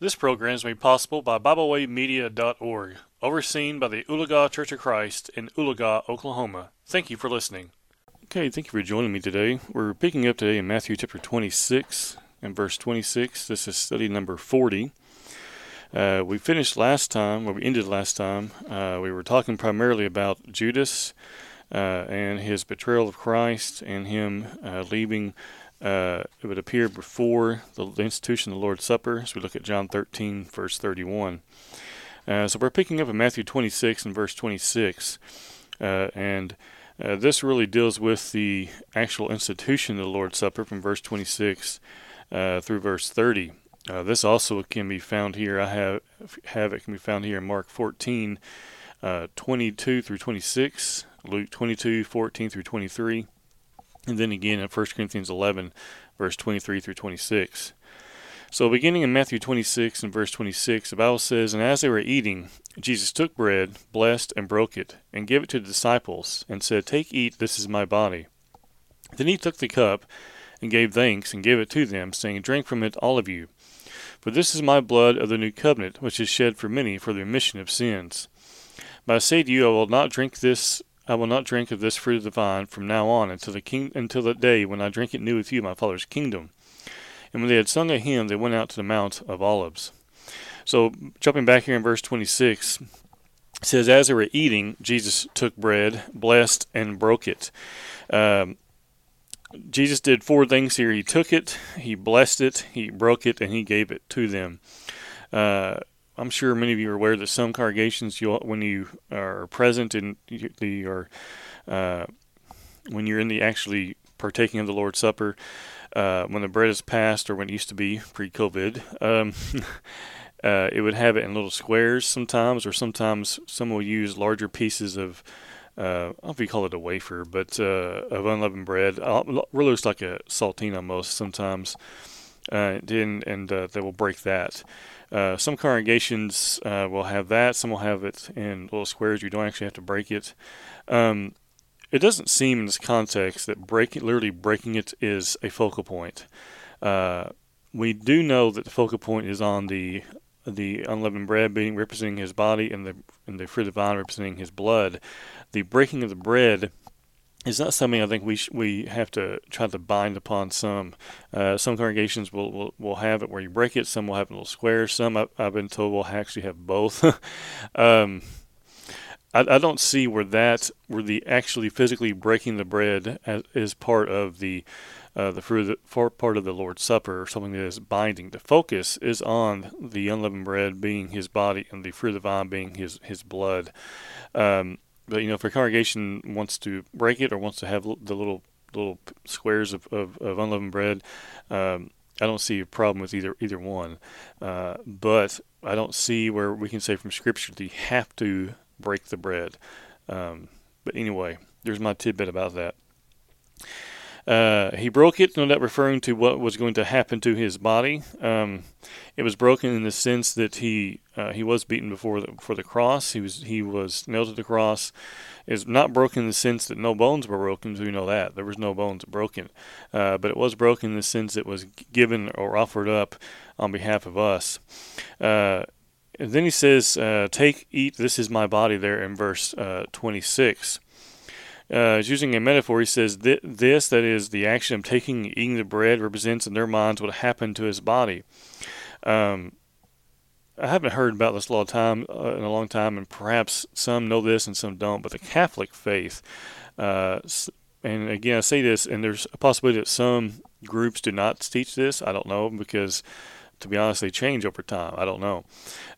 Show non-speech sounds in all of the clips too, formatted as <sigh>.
This program is made possible by BibleWayMedia.org, overseen by the Oologah Church of Christ in Oologah, Oklahoma. Thank you for listening. Okay, thank you for joining me today. We're picking up today in Matthew chapter 26 and verse 26. This is study number 40. Uh, we finished last time, or we ended last time. Uh, we were talking primarily about Judas uh, and his betrayal of Christ and him uh, leaving uh, it would appear before the, institution of the Lord's Supper. As we look at John 13, verse 31. Uh, so we're picking up in Matthew 26 and verse 26. Uh, and uh, this really deals with the actual institution of the Lord's Supper from verse 26 uh, through verse 30. Uh, this also can be found here. I have have it can be found here in Mark 14, 22 through 26, Luke 22, 14 through 23, and then again in 1 Corinthians 11, verse 23 through 26. So, beginning in Matthew 26 and verse 26, the Bible says, And as they were eating, Jesus took bread, blessed, and broke it, and gave it to the disciples, and said, Take, eat, this is my body. Then he took the cup, and gave thanks, and gave it to them, saying, Drink from it, all of you. For this is my blood of the new covenant, which is shed for many for the remission of sins. But I say to you, I will not drink this I will not drink of this fruit of the vine from now on until the king until the day when I drink it new with you in my Father's kingdom. And when they had sung a hymn, they went out to the Mount of Olives. So jumping back here in verse 26, it says, As they were eating, Jesus took bread, blessed, and broke it. Um, Jesus did four things here. He took it, he blessed it, he broke it, and he gave it to them. Uh, I'm sure many of you are aware that some congregations, you when you are present in the or uh, when you're in the actually partaking of the Lord's Supper, uh, when the bread is passed, or when it used to be pre-COVID, um, <laughs> uh, it would have it in little squares sometimes, or sometimes some will use larger pieces of. Uh, I don't know if you call it a wafer, but uh, of unleavened bread. Uh, really looks like a saltine almost sometimes. And and they will break that. Uh, some congregations uh, will have that. Some will have it in little squares. You don't actually have to break it. Um, it doesn't seem in this context that breaking, literally breaking it, is a focal point. Uh, we do know that the focal point is on the the unleavened bread being representing his body and the and the fruit of the vine representing his blood. The breaking of the bread is not something I think we sh- we have to try to bind upon some. Uh, some congregations will, will will have it where you break it. Some will have a little square. Some I, have been told will actually have both. <laughs> um, I, I, don't see where that where the actually physically breaking the bread as, is part of the uh, the fruit for part of the Lord's Supper or something that is binding. The focus is on the unleavened bread being His body and the fruit of the vine being His His blood. Um, but you know, if a congregation wants to break it or wants to have the little little squares of, of, of unleavened bread, um, I don't see a problem with either either one. Uh, but I don't see where we can say from Scripture that you have to break the bread. Um, but anyway, there's my tidbit about that. Uh, he broke it, no doubt referring to what was going to happen to his body. Um, it was broken in the sense that he uh, he was beaten before the, the cross. He was he was nailed to the cross. Is not broken in the sense that no bones were broken. We know that there was no bones broken, uh, but it was broken in the sense it was given or offered up on behalf of us. Uh, and then he says, uh, "Take, eat. This is my body." There in verse uh, 26 uh, is using a metaphor. He says, This, that is, the action of taking and eating the bread, represents in their minds what happened to his body. Um, I haven't heard about this a of time uh, in a long time, and perhaps some know this and some don't. But the Catholic faith, uh, and again, I say this, and there's a possibility that some groups do not teach this. I don't know because, to be honest, they change over time. I don't know,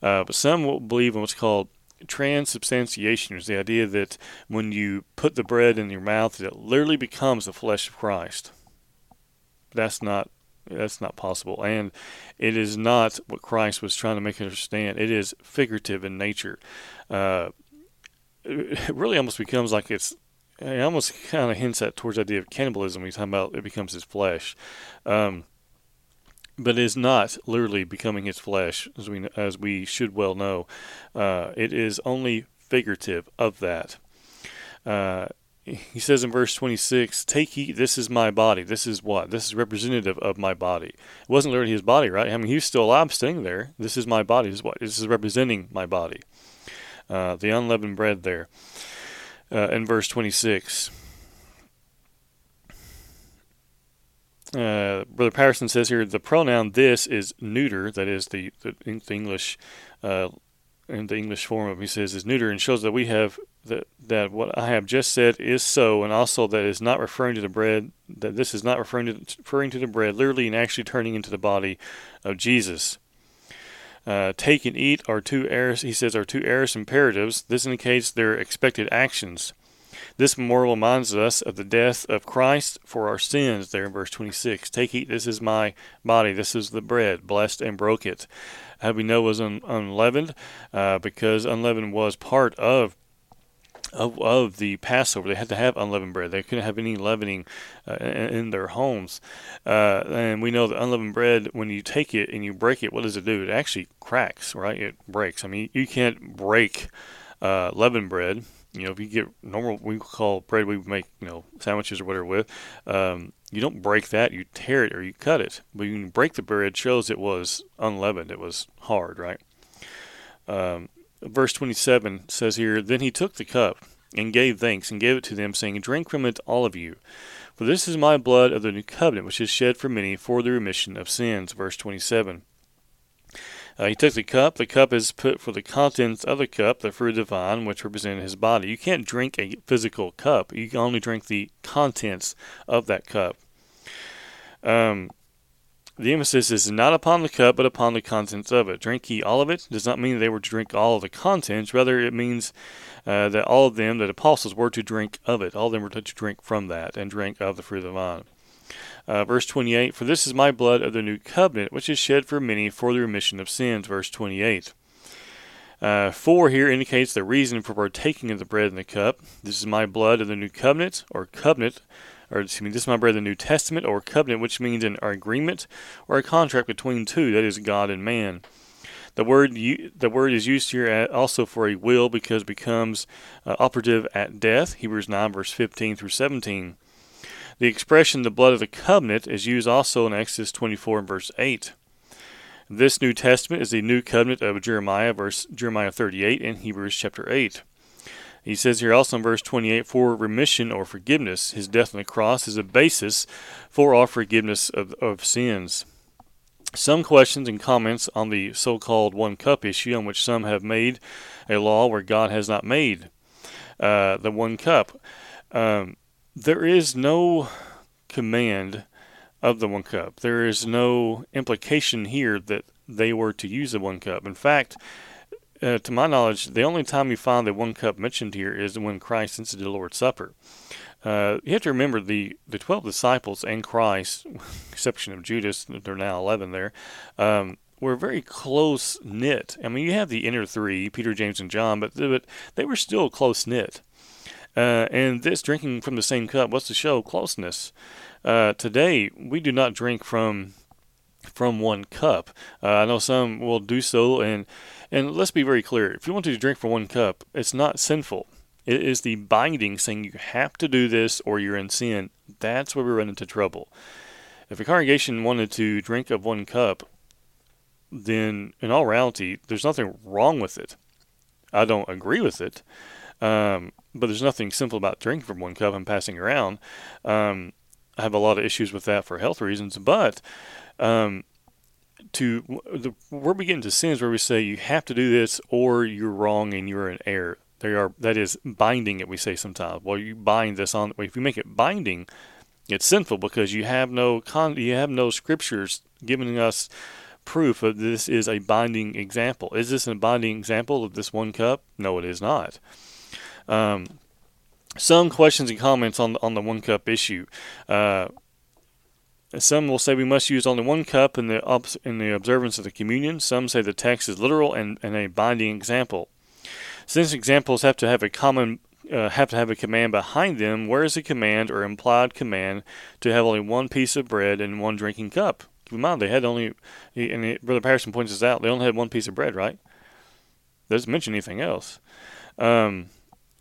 uh, but some will believe in what's called transubstantiation is the idea that when you put the bread in your mouth, it literally becomes the flesh of Christ. That's not that's not possible, and it is not what Christ was trying to make us understand. It is figurative in nature. Uh, it really almost becomes like it's. It almost kind of hints at towards the idea of cannibalism. When you talk about it becomes his flesh. Um, but is not literally becoming his flesh, as we as we should well know. Uh, it is only figurative of that. Uh, he says in verse 26, Take, eat, this is my body. This is what? This is representative of my body. It wasn't literally his body, right? I mean, he's still alive, staying there. This is my body. This is what? This is representing my body. Uh, the unleavened bread there. Uh, in verse 26. Uh, Brother Patterson says here the pronoun this is neuter, that is the, the, the English uh, in the English form of he says is neuter and shows that we have that that what I have just said is so, and also that is not referring to the bread. That this is not referring to referring to the bread, literally and actually turning into the body of Jesus. Uh, take and eat are two aorist, he says, are two aorist imperatives. This indicates their expected actions. This memorial reminds us of the death of Christ for our sins, there in verse 26. Take, eat, this is my body, this is the bread, blessed and broke it. How we know it was un- unleavened? Uh, because unleavened was part of of, of the Passover. They had to have unleavened bread. They couldn't have any leavening uh, in, in, their homes. Uh, and we know that unleavened bread, when you take it and you break it, what does it do? It actually cracks, right? It breaks. I mean, you can't break uh, leavened bread. You know, if you get normal, we call bread we make, you know, sandwiches or whatever with, um, you don't break that, you tear it or you cut it. But when you break the bread, shows it was unleavened, it was hard, right? Um, verse 27 says here, Then he took the cup and gave thanks and gave it to them, saying, Drink from it, all of you. For this is my blood of the new covenant, which is shed for many for the remission of sins. Verse 27. Uh, he took the cup. The cup is put for the contents of the cup, the fruit of the vine, which represented his body. You can't drink a physical cup. You can only drink the contents of that cup. Um, the emphasis is not upon the cup, but upon the contents of it. Drink ye all of it does not mean they were to drink all of the contents. Rather, it means uh, that all of them, the apostles, were to drink of it. All of them were to drink from that and drink of the fruit of the vine. Uh, verse 28 For this is my blood of the new covenant, which is shed for many for the remission of sins. Verse 28. Uh, four here indicates the reason for partaking of the bread and the cup. This is my blood of the new covenant, or covenant, or excuse me, this is my bread, the New Testament, or covenant, which means an agreement or a contract between two, that is God and man. The word the word is used here also for a will because it becomes uh, operative at death. Hebrews 9 verse 15 through 17. The expression the blood of the covenant is used also in Exodus 24 and verse 8. This New Testament is the new covenant of Jeremiah verse Jeremiah 38 and Hebrews chapter 8. He says here also in verse 28 for remission or forgiveness. His death on the cross is a basis for our forgiveness of, of sins. Some questions and comments on the so called one cup issue, on which some have made a law where God has not made uh, the one cup. Um, there is no command of the one cup. There is no implication here that they were to use the one cup. In fact, uh, to my knowledge, the only time you find the one cup mentioned here is when Christ instituted the Lord's Supper. Uh, you have to remember the, the 12 disciples and Christ, <laughs> exception of Judas, there are now 11 there, um, were very close knit. I mean, you have the inner three, Peter, James, and John, but, but they were still close knit. Uh, and this drinking from the same cup was to show closeness. Uh, today, we do not drink from from one cup. Uh, I know some will do so, and and let's be very clear if you want to drink from one cup, it's not sinful. It is the binding saying you have to do this or you're in sin. That's where we run into trouble. If a congregation wanted to drink of one cup, then in all reality, there's nothing wrong with it. I don't agree with it, um, but there's nothing simple about drinking from one cup and passing around. Um, I have a lot of issues with that for health reasons, but um, to the, where we get into sins where we say you have to do this or you're wrong and you're in error. They are that is binding it. We say sometimes. Well, you bind this on. If you make it binding, it's sinful because you have no con. You have no scriptures giving us proof of this is a binding example. Is this a binding example of this one cup? No, it is not. Um, some questions and comments on on the one cup issue. Uh, some will say we must use only one cup in the, in the observance of the communion. Some say the text is literal and, and a binding example. Since examples have to have a common uh, have to have a command behind them, where is the command or implied command to have only one piece of bread and one drinking cup? Keep in mind they had only, and Brother Patterson points this out, they only had one piece of bread, right? Doesn't mention anything else. Um,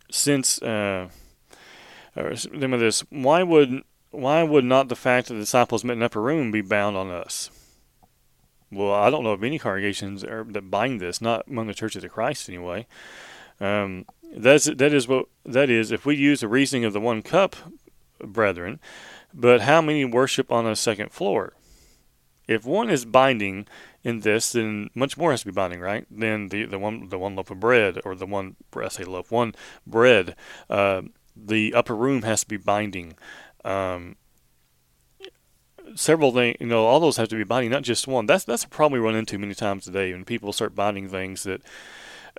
since uh, of this, why would why would not the fact that the disciples met in upper room be bound on us? Well, I don't know of any congregations that bind this, not among the churches of Christ anyway. Um, that's that is what that is. If we use the reasoning of the one cup, brethren, but how many worship on a second floor? If one is binding in this, then much more has to be binding, right? Then the, the one the one loaf of bread or the one I say loaf one bread, uh, the upper room has to be binding. Um, several things, you know, all those have to be binding, not just one. That's that's a problem we run into many times today when people start binding things that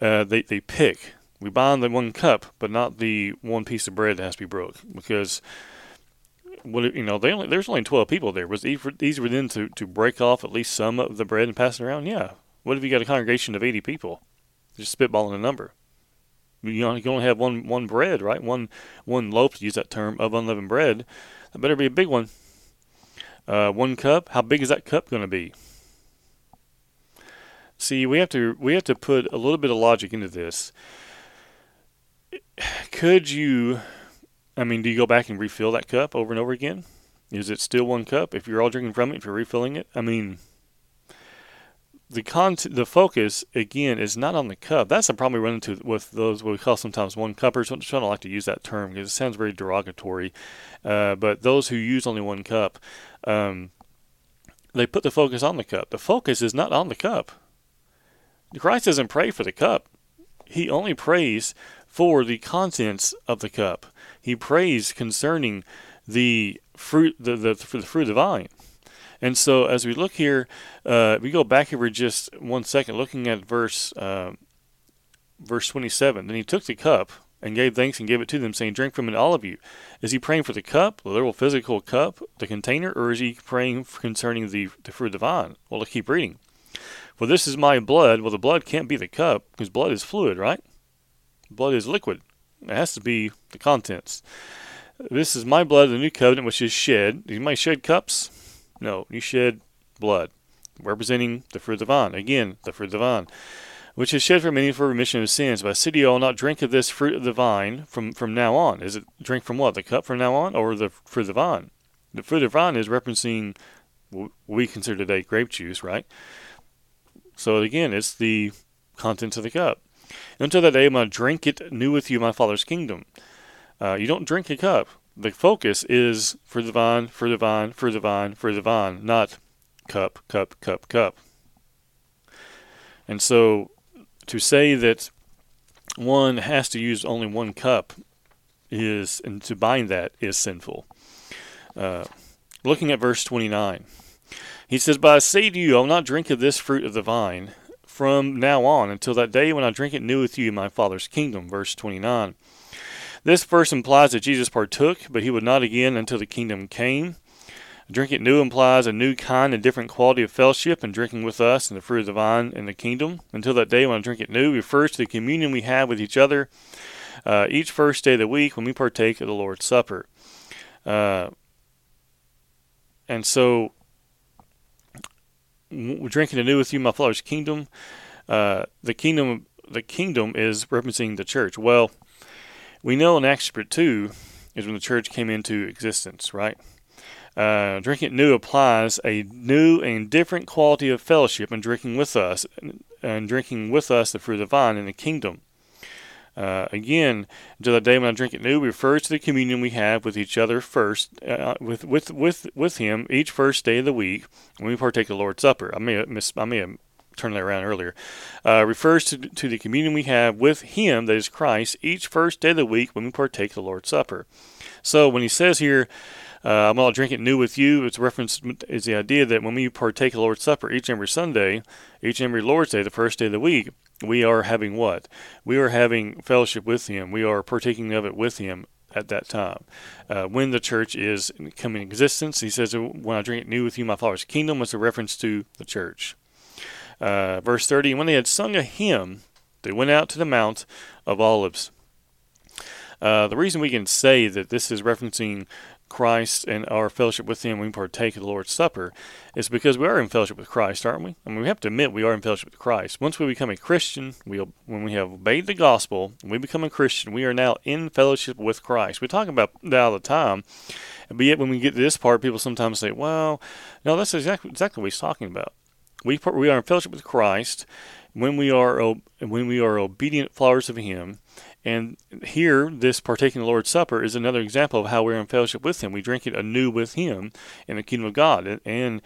uh, they they pick. We bind the one cup, but not the one piece of bread that has to be broke because what you know, they only there's only twelve people there. Was it easier then to to break off at least some of the bread and pass it around? Yeah. What if you got a congregation of eighty people? Just spitballing a number. You only, you only have one one bread, right? One one loaf to use that term of unleavened bread. That better be a big one. Uh, one cup. How big is that cup going to be? See, we have to we have to put a little bit of logic into this. Could you I mean, do you go back and refill that cup over and over again? Is it still one cup if you're all drinking from it? If you're refilling it, I mean, the con the focus again is not on the cup. That's the problem we run into with those what we call sometimes one cuppers. I don't like to use that term because it sounds very derogatory. Uh, but those who use only one cup, um, they put the focus on the cup. The focus is not on the cup. Christ doesn't pray for the cup. He only prays for the contents of the cup. He prays concerning the fruit, the, the, the fruit of the vine. And so, as we look here, uh, we go back here just one second, looking at verse uh, verse 27. Then he took the cup and gave thanks and gave it to them, saying, Drink from it, all of you. Is he praying for the cup, the literal physical cup, the container, or is he praying concerning the, the fruit of the vine? Well, let's keep reading. For this is my blood. Well, the blood can't be the cup because blood is fluid, right? Blood is liquid. It has to be the contents. This is my blood of the new covenant, which is shed. You might shed cups? No, you shed blood, representing the fruit of the vine. Again, the fruit of the vine, which is shed for many for remission of sins. Say you, I will not drink of this fruit of the vine from, from now on. Is it drink from what? The cup from now on, or the fruit of the vine? The fruit of the vine is referencing what we consider today grape juice, right? So again, it's the contents of the cup. Until that day, I'm going to drink it new with you, my Father's kingdom. Uh, you don't drink a cup. The focus is for the vine, for the vine, for the vine, for the vine, not cup, cup, cup, cup. And so to say that one has to use only one cup is, and to bind that is sinful. Uh, looking at verse 29, he says, But I say to you, I will not drink of this fruit of the vine from now on until that day when I drink it new with you in my Father's kingdom. Verse 29. This verse implies that Jesus partook, but he would not again until the kingdom came. Drink it new implies a new kind and different quality of fellowship and drinking with us and the fruit of the vine in the kingdom. Until that day when I drink it new refers to the communion we have with each other uh, each first day of the week when we partake of the Lord's Supper. Uh, and so drinking anew with you my father's kingdom. Uh, the kingdom, the kingdom is representing the church. Well, we know in Acts chapter two is when the church came into existence, right? Uh, drinking new applies a new and different quality of fellowship and drinking with us, and, and drinking with us the fruit of the vine in the kingdom. Uh, again, until the day when I drink it new refers to the communion we have with each other first, uh, with with with with Him each first day of the week when we partake of the Lord's Supper. I may have miss, I may have turned that around earlier. Uh, refers to to the communion we have with Him, that is Christ, each first day of the week when we partake of the Lord's Supper. So when He says here. Uh, I'm going to drink it new with you. It's reference is the idea that when we partake of the Lord's Supper each and every Sunday, each and every Lord's Day, the first day of the week, we are having what? We are having fellowship with Him. We are partaking of it with Him at that time. Uh, when the church is coming in existence, He says, When I drink it new with you, my Father's kingdom, was a reference to the church. Uh, verse 30 When they had sung a hymn, they went out to the Mount of Olives. Uh, the reason we can say that this is referencing Christ and our fellowship with Him we partake of the Lord's Supper is because we are in fellowship with Christ, aren't we? I mean, we have to admit we are in fellowship with Christ. Once we become a Christian, we when we have obeyed the gospel, we become a Christian, we are now in fellowship with Christ. We talk about that all the time, but yet when we get to this part, people sometimes say, "Well, no, that's exactly exactly what he's talking about." We we are in fellowship with Christ when we are when we are obedient followers of Him and here, this partaking of the Lord's Supper is another example of how we're in fellowship with Him. We drink it anew with Him in the kingdom of God. And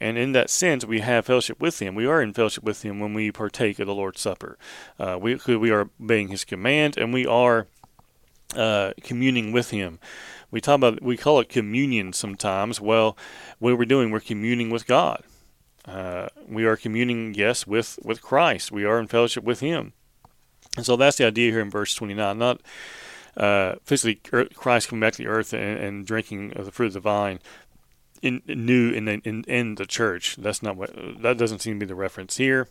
and in that sense, we have fellowship with Him. We are in fellowship with Him when we partake of the Lord's Supper. Uh, we, we are obeying His command, and we are uh, communing with Him. We talk about we call it communion sometimes. Well, what we're doing, we're communing with God. Uh, we are communing, yes, with with Christ. We are in fellowship with Him. And so that's the idea here in verse 29. Not uh, physically Christ coming back to the earth and, and drinking of the fruit of the vine in, new in, in in the church. That's not what that doesn't seem to be the reference here,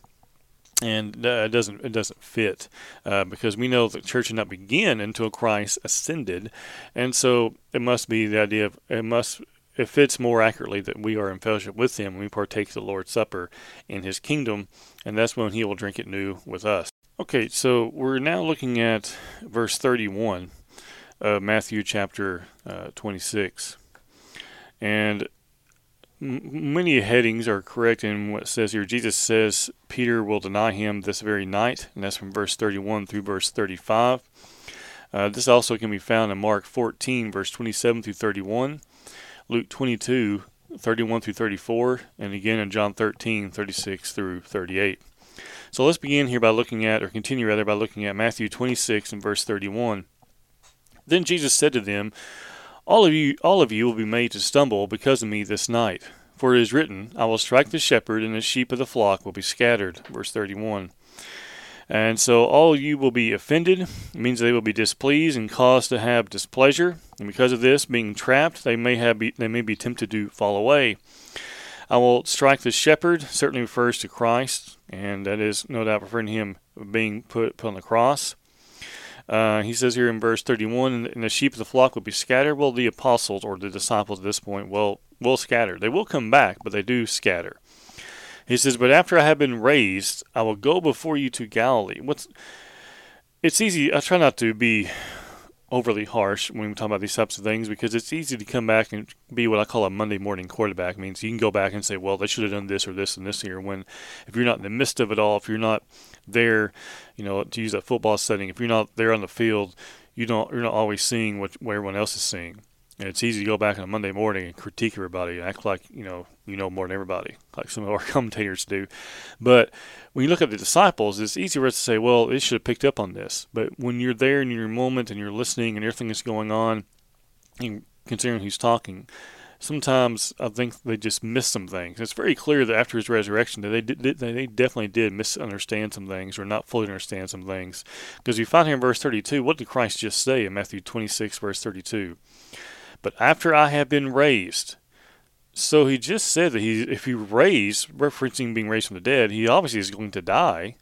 and it doesn't it doesn't fit uh, because we know the church did not begin until Christ ascended, and so it must be the idea of it must it fits more accurately that we are in fellowship with Him when we partake of the Lord's Supper in His kingdom, and that's when He will drink it new with us. Okay, so we're now looking at verse 31 of Matthew chapter uh, 26. And m- many headings are correct in what says here. Jesus says Peter will deny him this very night, and that's from verse 31 through verse 35. Uh, this also can be found in Mark 14, verse 27 through 31, Luke 22, 31 through 34, and again in John 13, 36 through 38. So let's begin here by looking at, or continue rather, by looking at Matthew 26 and verse 31. Then Jesus said to them, All of you, all of you will be made to stumble because of me this night. For it is written, I will strike the shepherd, and the sheep of the flock will be scattered. Verse 31. And so all you will be offended. It means they will be displeased and caused to have displeasure. And because of this, being trapped, they may have be, they may be tempted to fall away. I will strike the shepherd certainly refers to Christ, and that is no doubt referring to him being put, put on the cross. Uh, he says here in verse 31, and the sheep of the flock will be scattered. Well, the apostles or the disciples at this point will will scatter. They will come back, but they do scatter. He says, "But after I have been raised, I will go before you to Galilee." What's it's easy. I try not to be overly harsh when we talk about these types of things because it's easy to come back and be what I call a Monday morning quarterback. It means you can go back and say, well, they should have done this or this and this here. When if you're not in the midst of it all, if you're not there, you know, to use that football setting, if you're not there on the field, you don't you're not always seeing what, what everyone else is seeing. And it's easy to go back on a Monday morning and critique everybody and act like you know you know more than everybody, like some of our <laughs> commentators do. But when you look at the disciples, it's easy for us to say, "Well, they should have picked up on this." But when you're there in your moment and you're listening and everything is going on, and considering who's talking, sometimes I think they just miss some things. It's very clear that after his resurrection, that they did, they definitely did misunderstand some things or not fully understand some things. Because you find here in verse 32, what did Christ just say in Matthew 26, verse 32? But after I have been raised, so he just said that he, if he raised, referencing being raised from the dead, he obviously is going to die.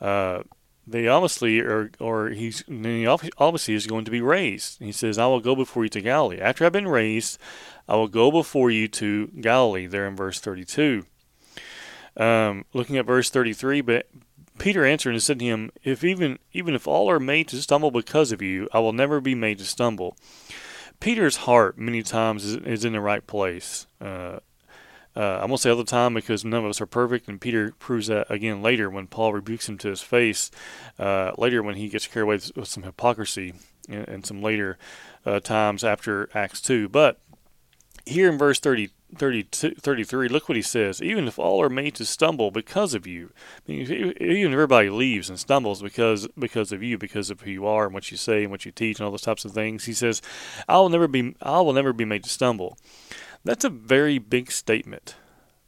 Uh, they obviously are, or he's he obviously is going to be raised. He says, "I will go before you to Galilee. After I've been raised, I will go before you to Galilee." There in verse thirty-two. Um, looking at verse thirty-three, but Peter answered and said to him, "If even even if all are made to stumble because of you, I will never be made to stumble." Peter's heart many times is, is in the right place. Uh, uh, I won't say all the time because none of us are perfect, and Peter proves that again later when Paul rebukes him to his face. Uh, later, when he gets carried away with, some hypocrisy, and, and some later uh, times after Acts 2. But here in verse 30, 33, look what he says. Even if all are made to stumble because of you, I mean, even if everybody leaves and stumbles because because of you, because of who you are and what you say and what you teach and all those types of things, he says, "I will never be I will never be made to stumble." That's a very big statement.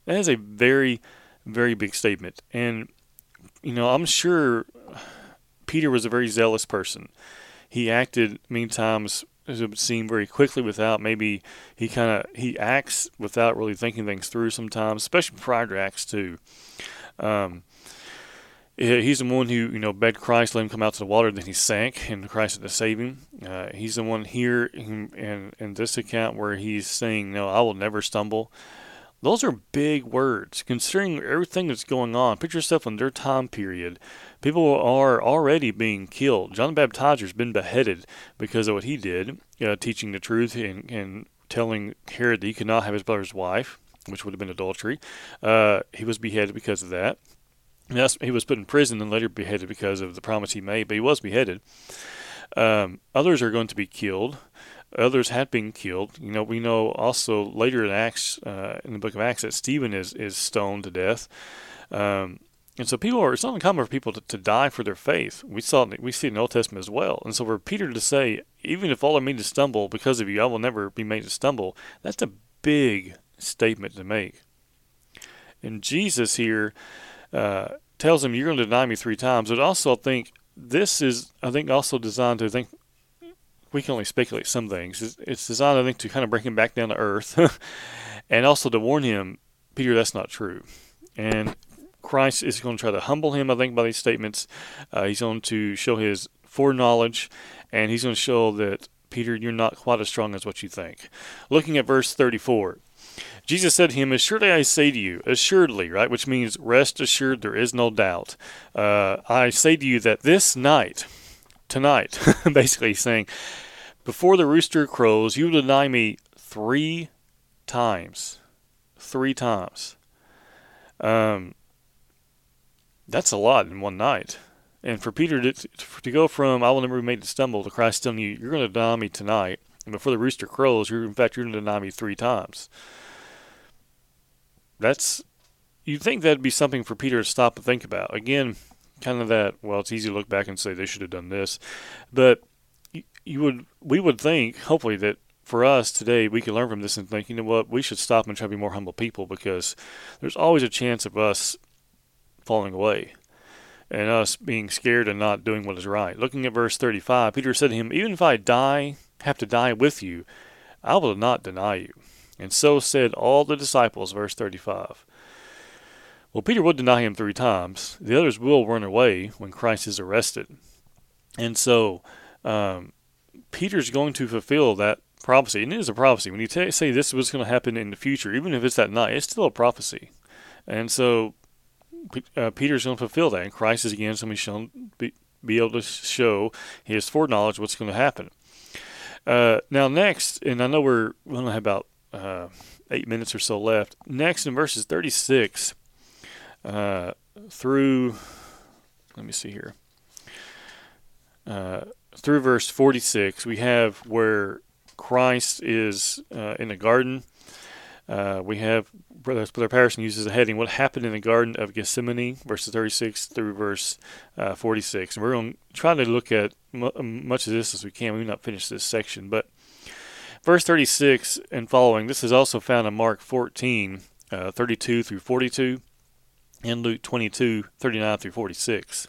That is a very very big statement, and you know I'm sure Peter was a very zealous person. He acted many times as it would seem very quickly without maybe he kind of he acts without really thinking things through sometimes, especially prior to Acts two. Um, He's the one who, you know, begged Christ, let him come out to the water, then he sank, and Christ had to save him. Uh, he's the one here in, in, in this account where he's saying, No, I will never stumble. Those are big words, considering everything that's going on. Picture yourself in their time period. People are already being killed. John the Baptizer's been beheaded because of what he did, uh, teaching the truth and, and telling Herod that he could not have his brother's wife, which would have been adultery. Uh, he was beheaded because of that. Yes, he was put in prison and later beheaded because of the promise he made, but he was beheaded. Um, others are going to be killed. Others have been killed. You know, we know also later in Acts, uh, in the book of Acts, that Stephen is, is stoned to death. Um, and so people are, it's not uncommon for people to, to die for their faith. We saw, we see in the Old Testament as well. And so for Peter to say, even if all are made to stumble because of you, I will never be made to stumble, that's a big statement to make. And Jesus here, uh, tells him, You're going to deny me three times. But also, I think this is, I think, also designed to think we can only speculate some things. It's, it's designed, I think, to kind of bring him back down to earth <laughs> and also to warn him, Peter, that's not true. And Christ is going to try to humble him, I think, by these statements. Uh, he's going to show his foreknowledge, and he's going to show that, Peter, you're not quite as strong as what you think. Looking at verse 34. Jesus said to him, Assuredly I say to you, assuredly, right, which means rest assured, there is no doubt. Uh, I say to you that this night, tonight, <laughs> basically saying, before the rooster crows, you will deny me three times. Three times. Um, that's a lot in one night. And for Peter to, to go from, I will never be made to stumble, to Christ telling you, you're going to deny me tonight. And before the rooster crows, you're, in fact, you're going to deny me three times that's you'd think that'd be something for Peter to stop and think about. Again, kind of that. Well, it's easy to look back and say they should have done this, but you, you would we would think hopefully that for us today we can learn from this and think, you know what, we should stop and try to be more humble people because there's always a chance of us falling away and us being scared and not doing what is right. Looking at verse 35, Peter said to him, Even if I die, have to die with you, I will not deny you. And so said all the disciples, verse 35. Well, Peter would deny him three times. The others will run away when Christ is arrested. And so um, Peter's going to fulfill that prophecy. And it is a prophecy. When you t- say this was going to happen in the future, even if it's that night, it's still a prophecy. And so uh, Peter's going to fulfill that. And Christ is again somebody shown be, be able to show his foreknowledge what's going to happen. Uh, now, next, and I know we're going to have about uh, eight minutes or so left. Next, in verses 36 uh, through, let me see here, uh, through verse 46, we have where Christ is uh, in the garden. Uh, we have Brother, Patterson uses a heading, What Happened in the Garden of Gethsemane, verses 36 through verse uh, 46. And we're going to try to look at m- much of this as we can. We may not finish this section, but Verse 36 and following, this is also found in Mark 14, uh, 32 through 42, and Luke 22, 39 through 46.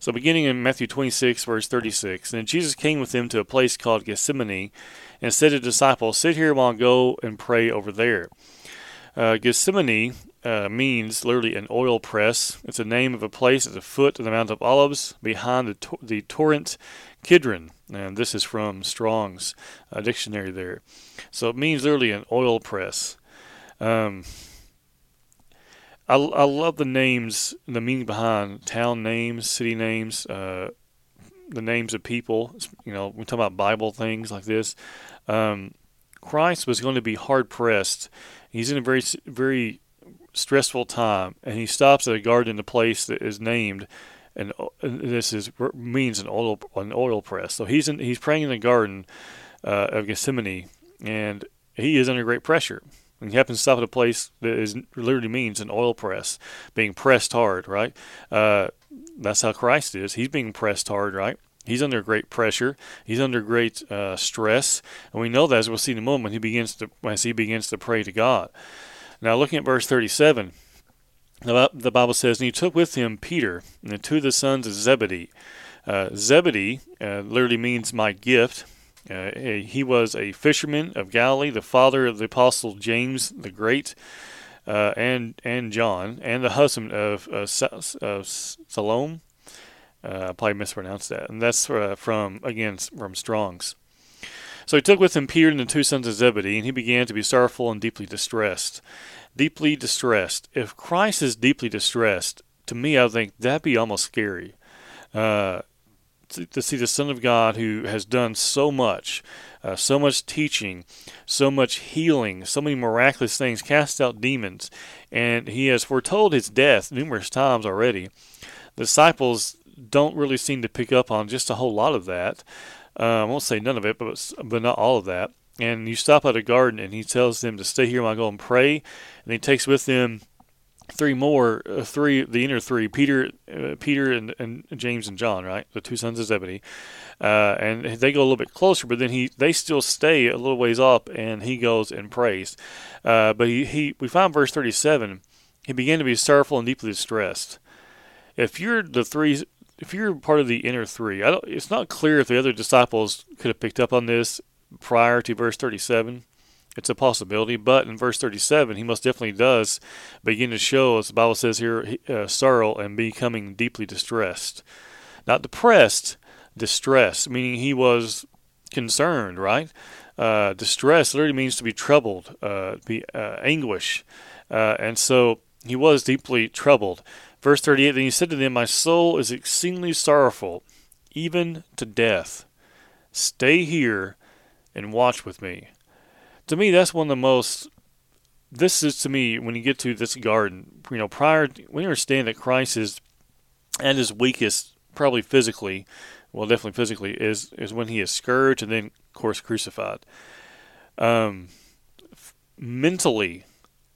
So beginning in Matthew 26, verse 36, And Jesus came with them to a place called Gethsemane, and said to the disciples, Sit here while I go and pray over there. Uh, Gethsemane uh, means literally an oil press. It's the name of a place at the foot of the Mount of Olives, behind the, to- the torrent Kidron. And this is from Strong's uh, dictionary there. So it means literally an oil press. Um, I, I love the names, the meaning behind town names, city names, uh, the names of people. You know, we talk about Bible things like this. Um, Christ was going to be hard pressed. He's in a very, very stressful time, and he stops at a garden a place that is named and this is means an oil an oil press. So he's in, he's praying in the garden uh, of Gethsemane, and he is under great pressure. And he happens to stop at a place that is literally means an oil press, being pressed hard, right? Uh, that's how Christ is. He's being pressed hard, right? He's under great pressure. He's under great uh, stress, and we know that as we'll see in a moment he begins to as he begins to pray to God. Now, looking at verse 37, the Bible says, And he took with him Peter and the two of the sons of Zebedee. Uh, Zebedee uh, literally means my gift. Uh, he was a fisherman of Galilee, the father of the apostle James the Great. uh, and and John and the husband of uh, Salome. Uh, I probably mispronounced that, and that's uh, from again from Strong's. So he took with him Peter and the two sons of Zebedee, and he began to be sorrowful and deeply distressed. Deeply distressed. If Christ is deeply distressed, to me, I think that'd be almost scary. Uh, to, see the Son of God who has done so much, uh, so much teaching, so much healing, so many miraculous things, cast out demons, and he has foretold his death numerous times already. The disciples don't really seem to pick up on just a whole lot of that. Uh, I won't say none of it, but but not all of that. And you stop at a garden, and he tells them to stay here while I go and pray. And he takes with them three more, uh, three the inner three, Peter, uh, Peter and, and James and John, right, the two sons of Zebedee, uh, and they go a little bit closer, but then he they still stay a little ways up, and he goes and prays. Uh, but he, he we find verse thirty seven, he began to be sorrowful and deeply distressed. If you're the three, if you're part of the inner three, I don't, it's not clear if the other disciples could have picked up on this prior to verse thirty seven it's a possibility. But in verse 37, he most definitely does begin to show, as the Bible says here, uh, sorrow and becoming deeply distressed. Not depressed, distressed, meaning he was concerned, right? Uh, distress literally means to be troubled, uh, be uh, anguish. Uh, and so he was deeply troubled. Verse 38 Then he said to them, My soul is exceedingly sorrowful, even to death. Stay here and watch with me to me, that's one of the most. This is to me when you get to this garden. You know, prior we understand that Christ is at his weakest, probably physically, well, definitely physically, is is when he is scourged and then, of course, crucified. Um, mentally,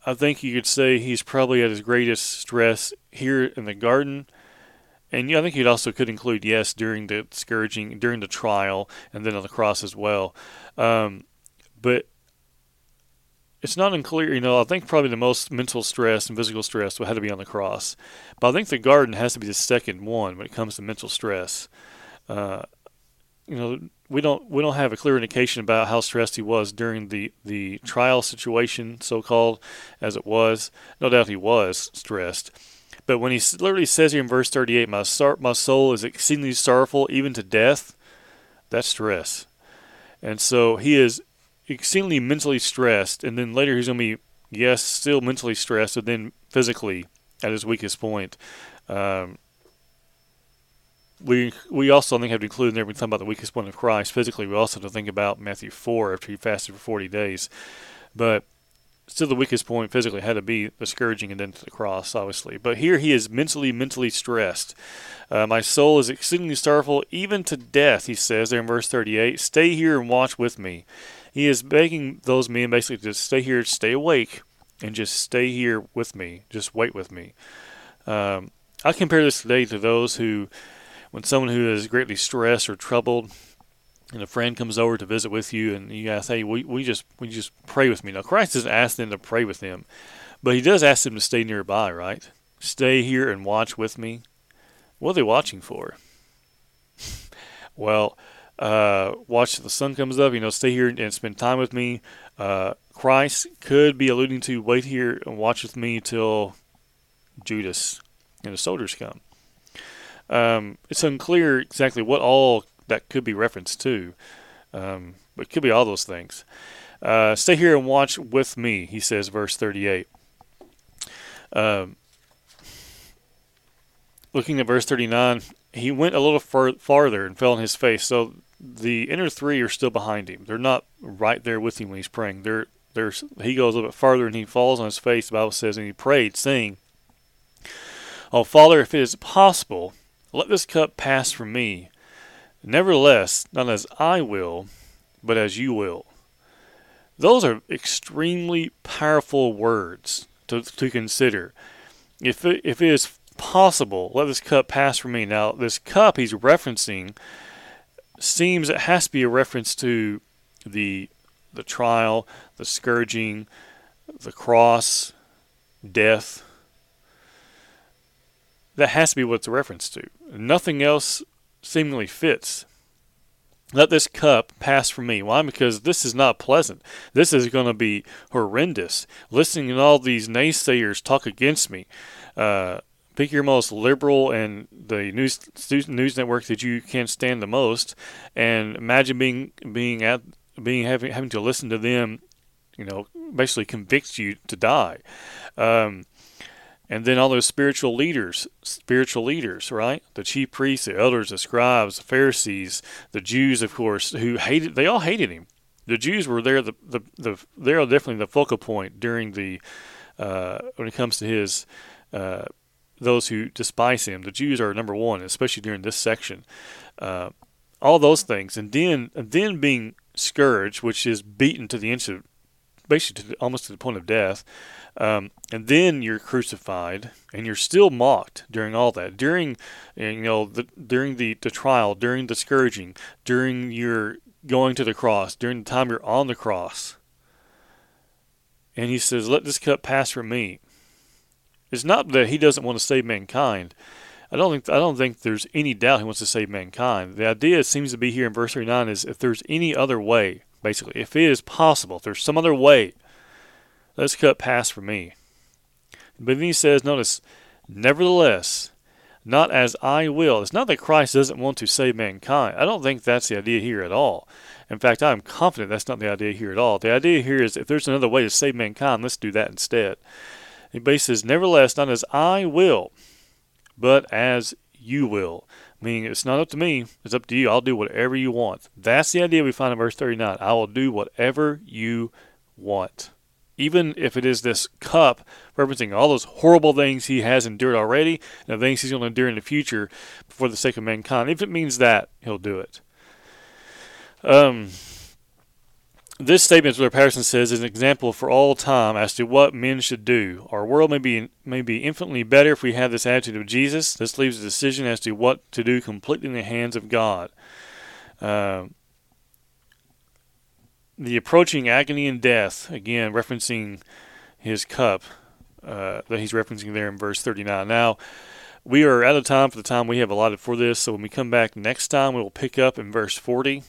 I think you could say he's probably at his greatest stress here in the garden. And yeah, I think you also could include yes during the scourging, during the trial, and then on the cross as well. Um, but it's not unclear, you know, I think probably the most mental stress and physical stress would have to be on the cross. But I think the garden has to be the second one when it comes to mental stress. Uh, you know, we don't we don't have a clear indication about how stressed he was during the, the trial situation, so called, as it was. No doubt he was stressed. But when he literally says here in verse 38, my, my soul is exceedingly sorrowful, even to death, that's stress. And so he is extremely mentally stressed, and then later he's going to be, yes, still mentally stressed, but then physically at his weakest point. Um, we we also I think have to include in there when we talk about the weakest point of Christ physically. We also have to think about Matthew four after he fasted for forty days, but still the weakest point physically had to be the scourging and then to the cross, obviously. But here he is mentally mentally stressed. Uh, My soul is exceedingly sorrowful, even to death. He says there in verse thirty eight. Stay here and watch with me. He is begging those men basically to stay here, stay awake, and just stay here with me. Just wait with me. Um, I compare this today to those who, when someone who is greatly stressed or troubled, and a friend comes over to visit with you, and you ask, "Hey, we, we just we just pray with me." Now, Christ doesn't ask them to pray with him, but He does ask them to stay nearby, right? Stay here and watch with me. What are they watching for? <laughs> well, uh, watch the sun comes up, you know, stay here and spend time with me. Uh, Christ could be alluding to wait here and watch with me till Judas and the soldiers come. Um, it's unclear exactly what all that could be referenced to, um, but it could be all those things. Uh, stay here and watch with me, he says, verse 38. Um, looking at verse 39, he went a little far- farther and fell on his face. So the inner three are still behind him. They're not right there with him when he's praying. They're, they're, he goes a little bit farther and he falls on his face, the Bible says, and he prayed, saying, Oh, Father, if it is possible, let this cup pass from me. Nevertheless, not as I will, but as you will. Those are extremely powerful words to, to consider. If it, if it is possible, let this cup pass from me. Now, this cup he's referencing seems it has to be a reference to the the trial, the scourging, the cross, death. That has to be what it's a reference to. Nothing else seemingly fits. let this cup pass from me. Why? Because this is not pleasant. This is going to be horrendous. Listening to all these naysayers talk against me. Uh, pick your most liberal and the news news network that you can't stand the most, and imagine being being at being having having to listen to them. You know, basically convict you to die. Um, and then all those spiritual leaders, spiritual leaders, right? The chief priests, the elders, the scribes, the Pharisees, the Jews, of course, who hated, they all hated him. The Jews were there, the, the, the they are definitely the focal point during the, uh, when it comes to his, uh, those who despise him. The Jews are number one, especially during this section. Uh, all those things. And then, and then being scourged, which is beaten to the inch of, basically to the, almost to the point of death. Um, and then you're crucified, and you're still mocked during all that. During, you know, the, during the, the trial, during the scourging, during your going to the cross, during the time you're on the cross. And he says, "Let this cup pass from me." It's not that he doesn't want to save mankind. I don't think I don't think there's any doubt he wants to save mankind. The idea seems to be here in verse 39 is if there's any other way, basically, if it is possible, if there's some other way Let's cut past for me. But then he says, notice, nevertheless, not as I will. It's not that Christ doesn't want to save mankind. I don't think that's the idea here at all. In fact, I'm confident that's not the idea here at all. The idea here is if there's another way to save mankind, let's do that instead. He says, nevertheless, not as I will, but as you will. Meaning, it's not up to me, it's up to you. I'll do whatever you want. That's the idea we find in verse 39. I will do whatever you want even if it is this cup referencing all those horrible things he has endured already and the things he's going to endure in the future for the sake of mankind, if it means that, he'll do it. Um, this statement, where Patterson says, is an example for all time as to what men should do. Our world may be may be infinitely better if we have this attitude of Jesus. This leaves a decision as to what to do completely in the hands of God. Uh, the approaching agony and death, again referencing his cup uh, that he's referencing there in verse 39. Now, we are out of time for the time we have allotted for this, so when we come back next time, we will pick up in verse 40.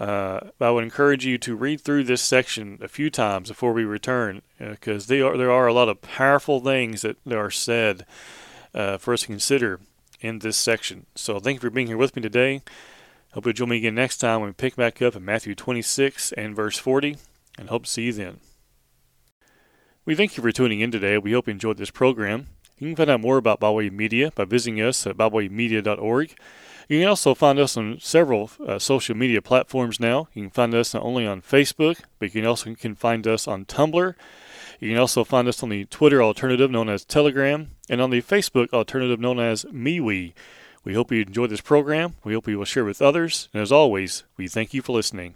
Uh, I would encourage you to read through this section a few times before we return, because uh, are, there are a lot of powerful things that, are said uh, for us to consider in this section. So thank you for being here with me today. Hope you'll join me again next time when we pick back up in Matthew 26 and verse 40, and hope to see you then. We thank you for tuning in today. We hope you enjoyed this program. You can find out more about Byway Media by visiting us at bywaymedia.org. You can also find us on several uh, social media platforms now. You can find us not only on Facebook, but you can also can find us on Tumblr. You can also find us on the Twitter alternative known as Telegram and on the Facebook alternative known as MeWe. We hope you enjoyed this program. We hope you will share with others. And as always, we thank you for listening.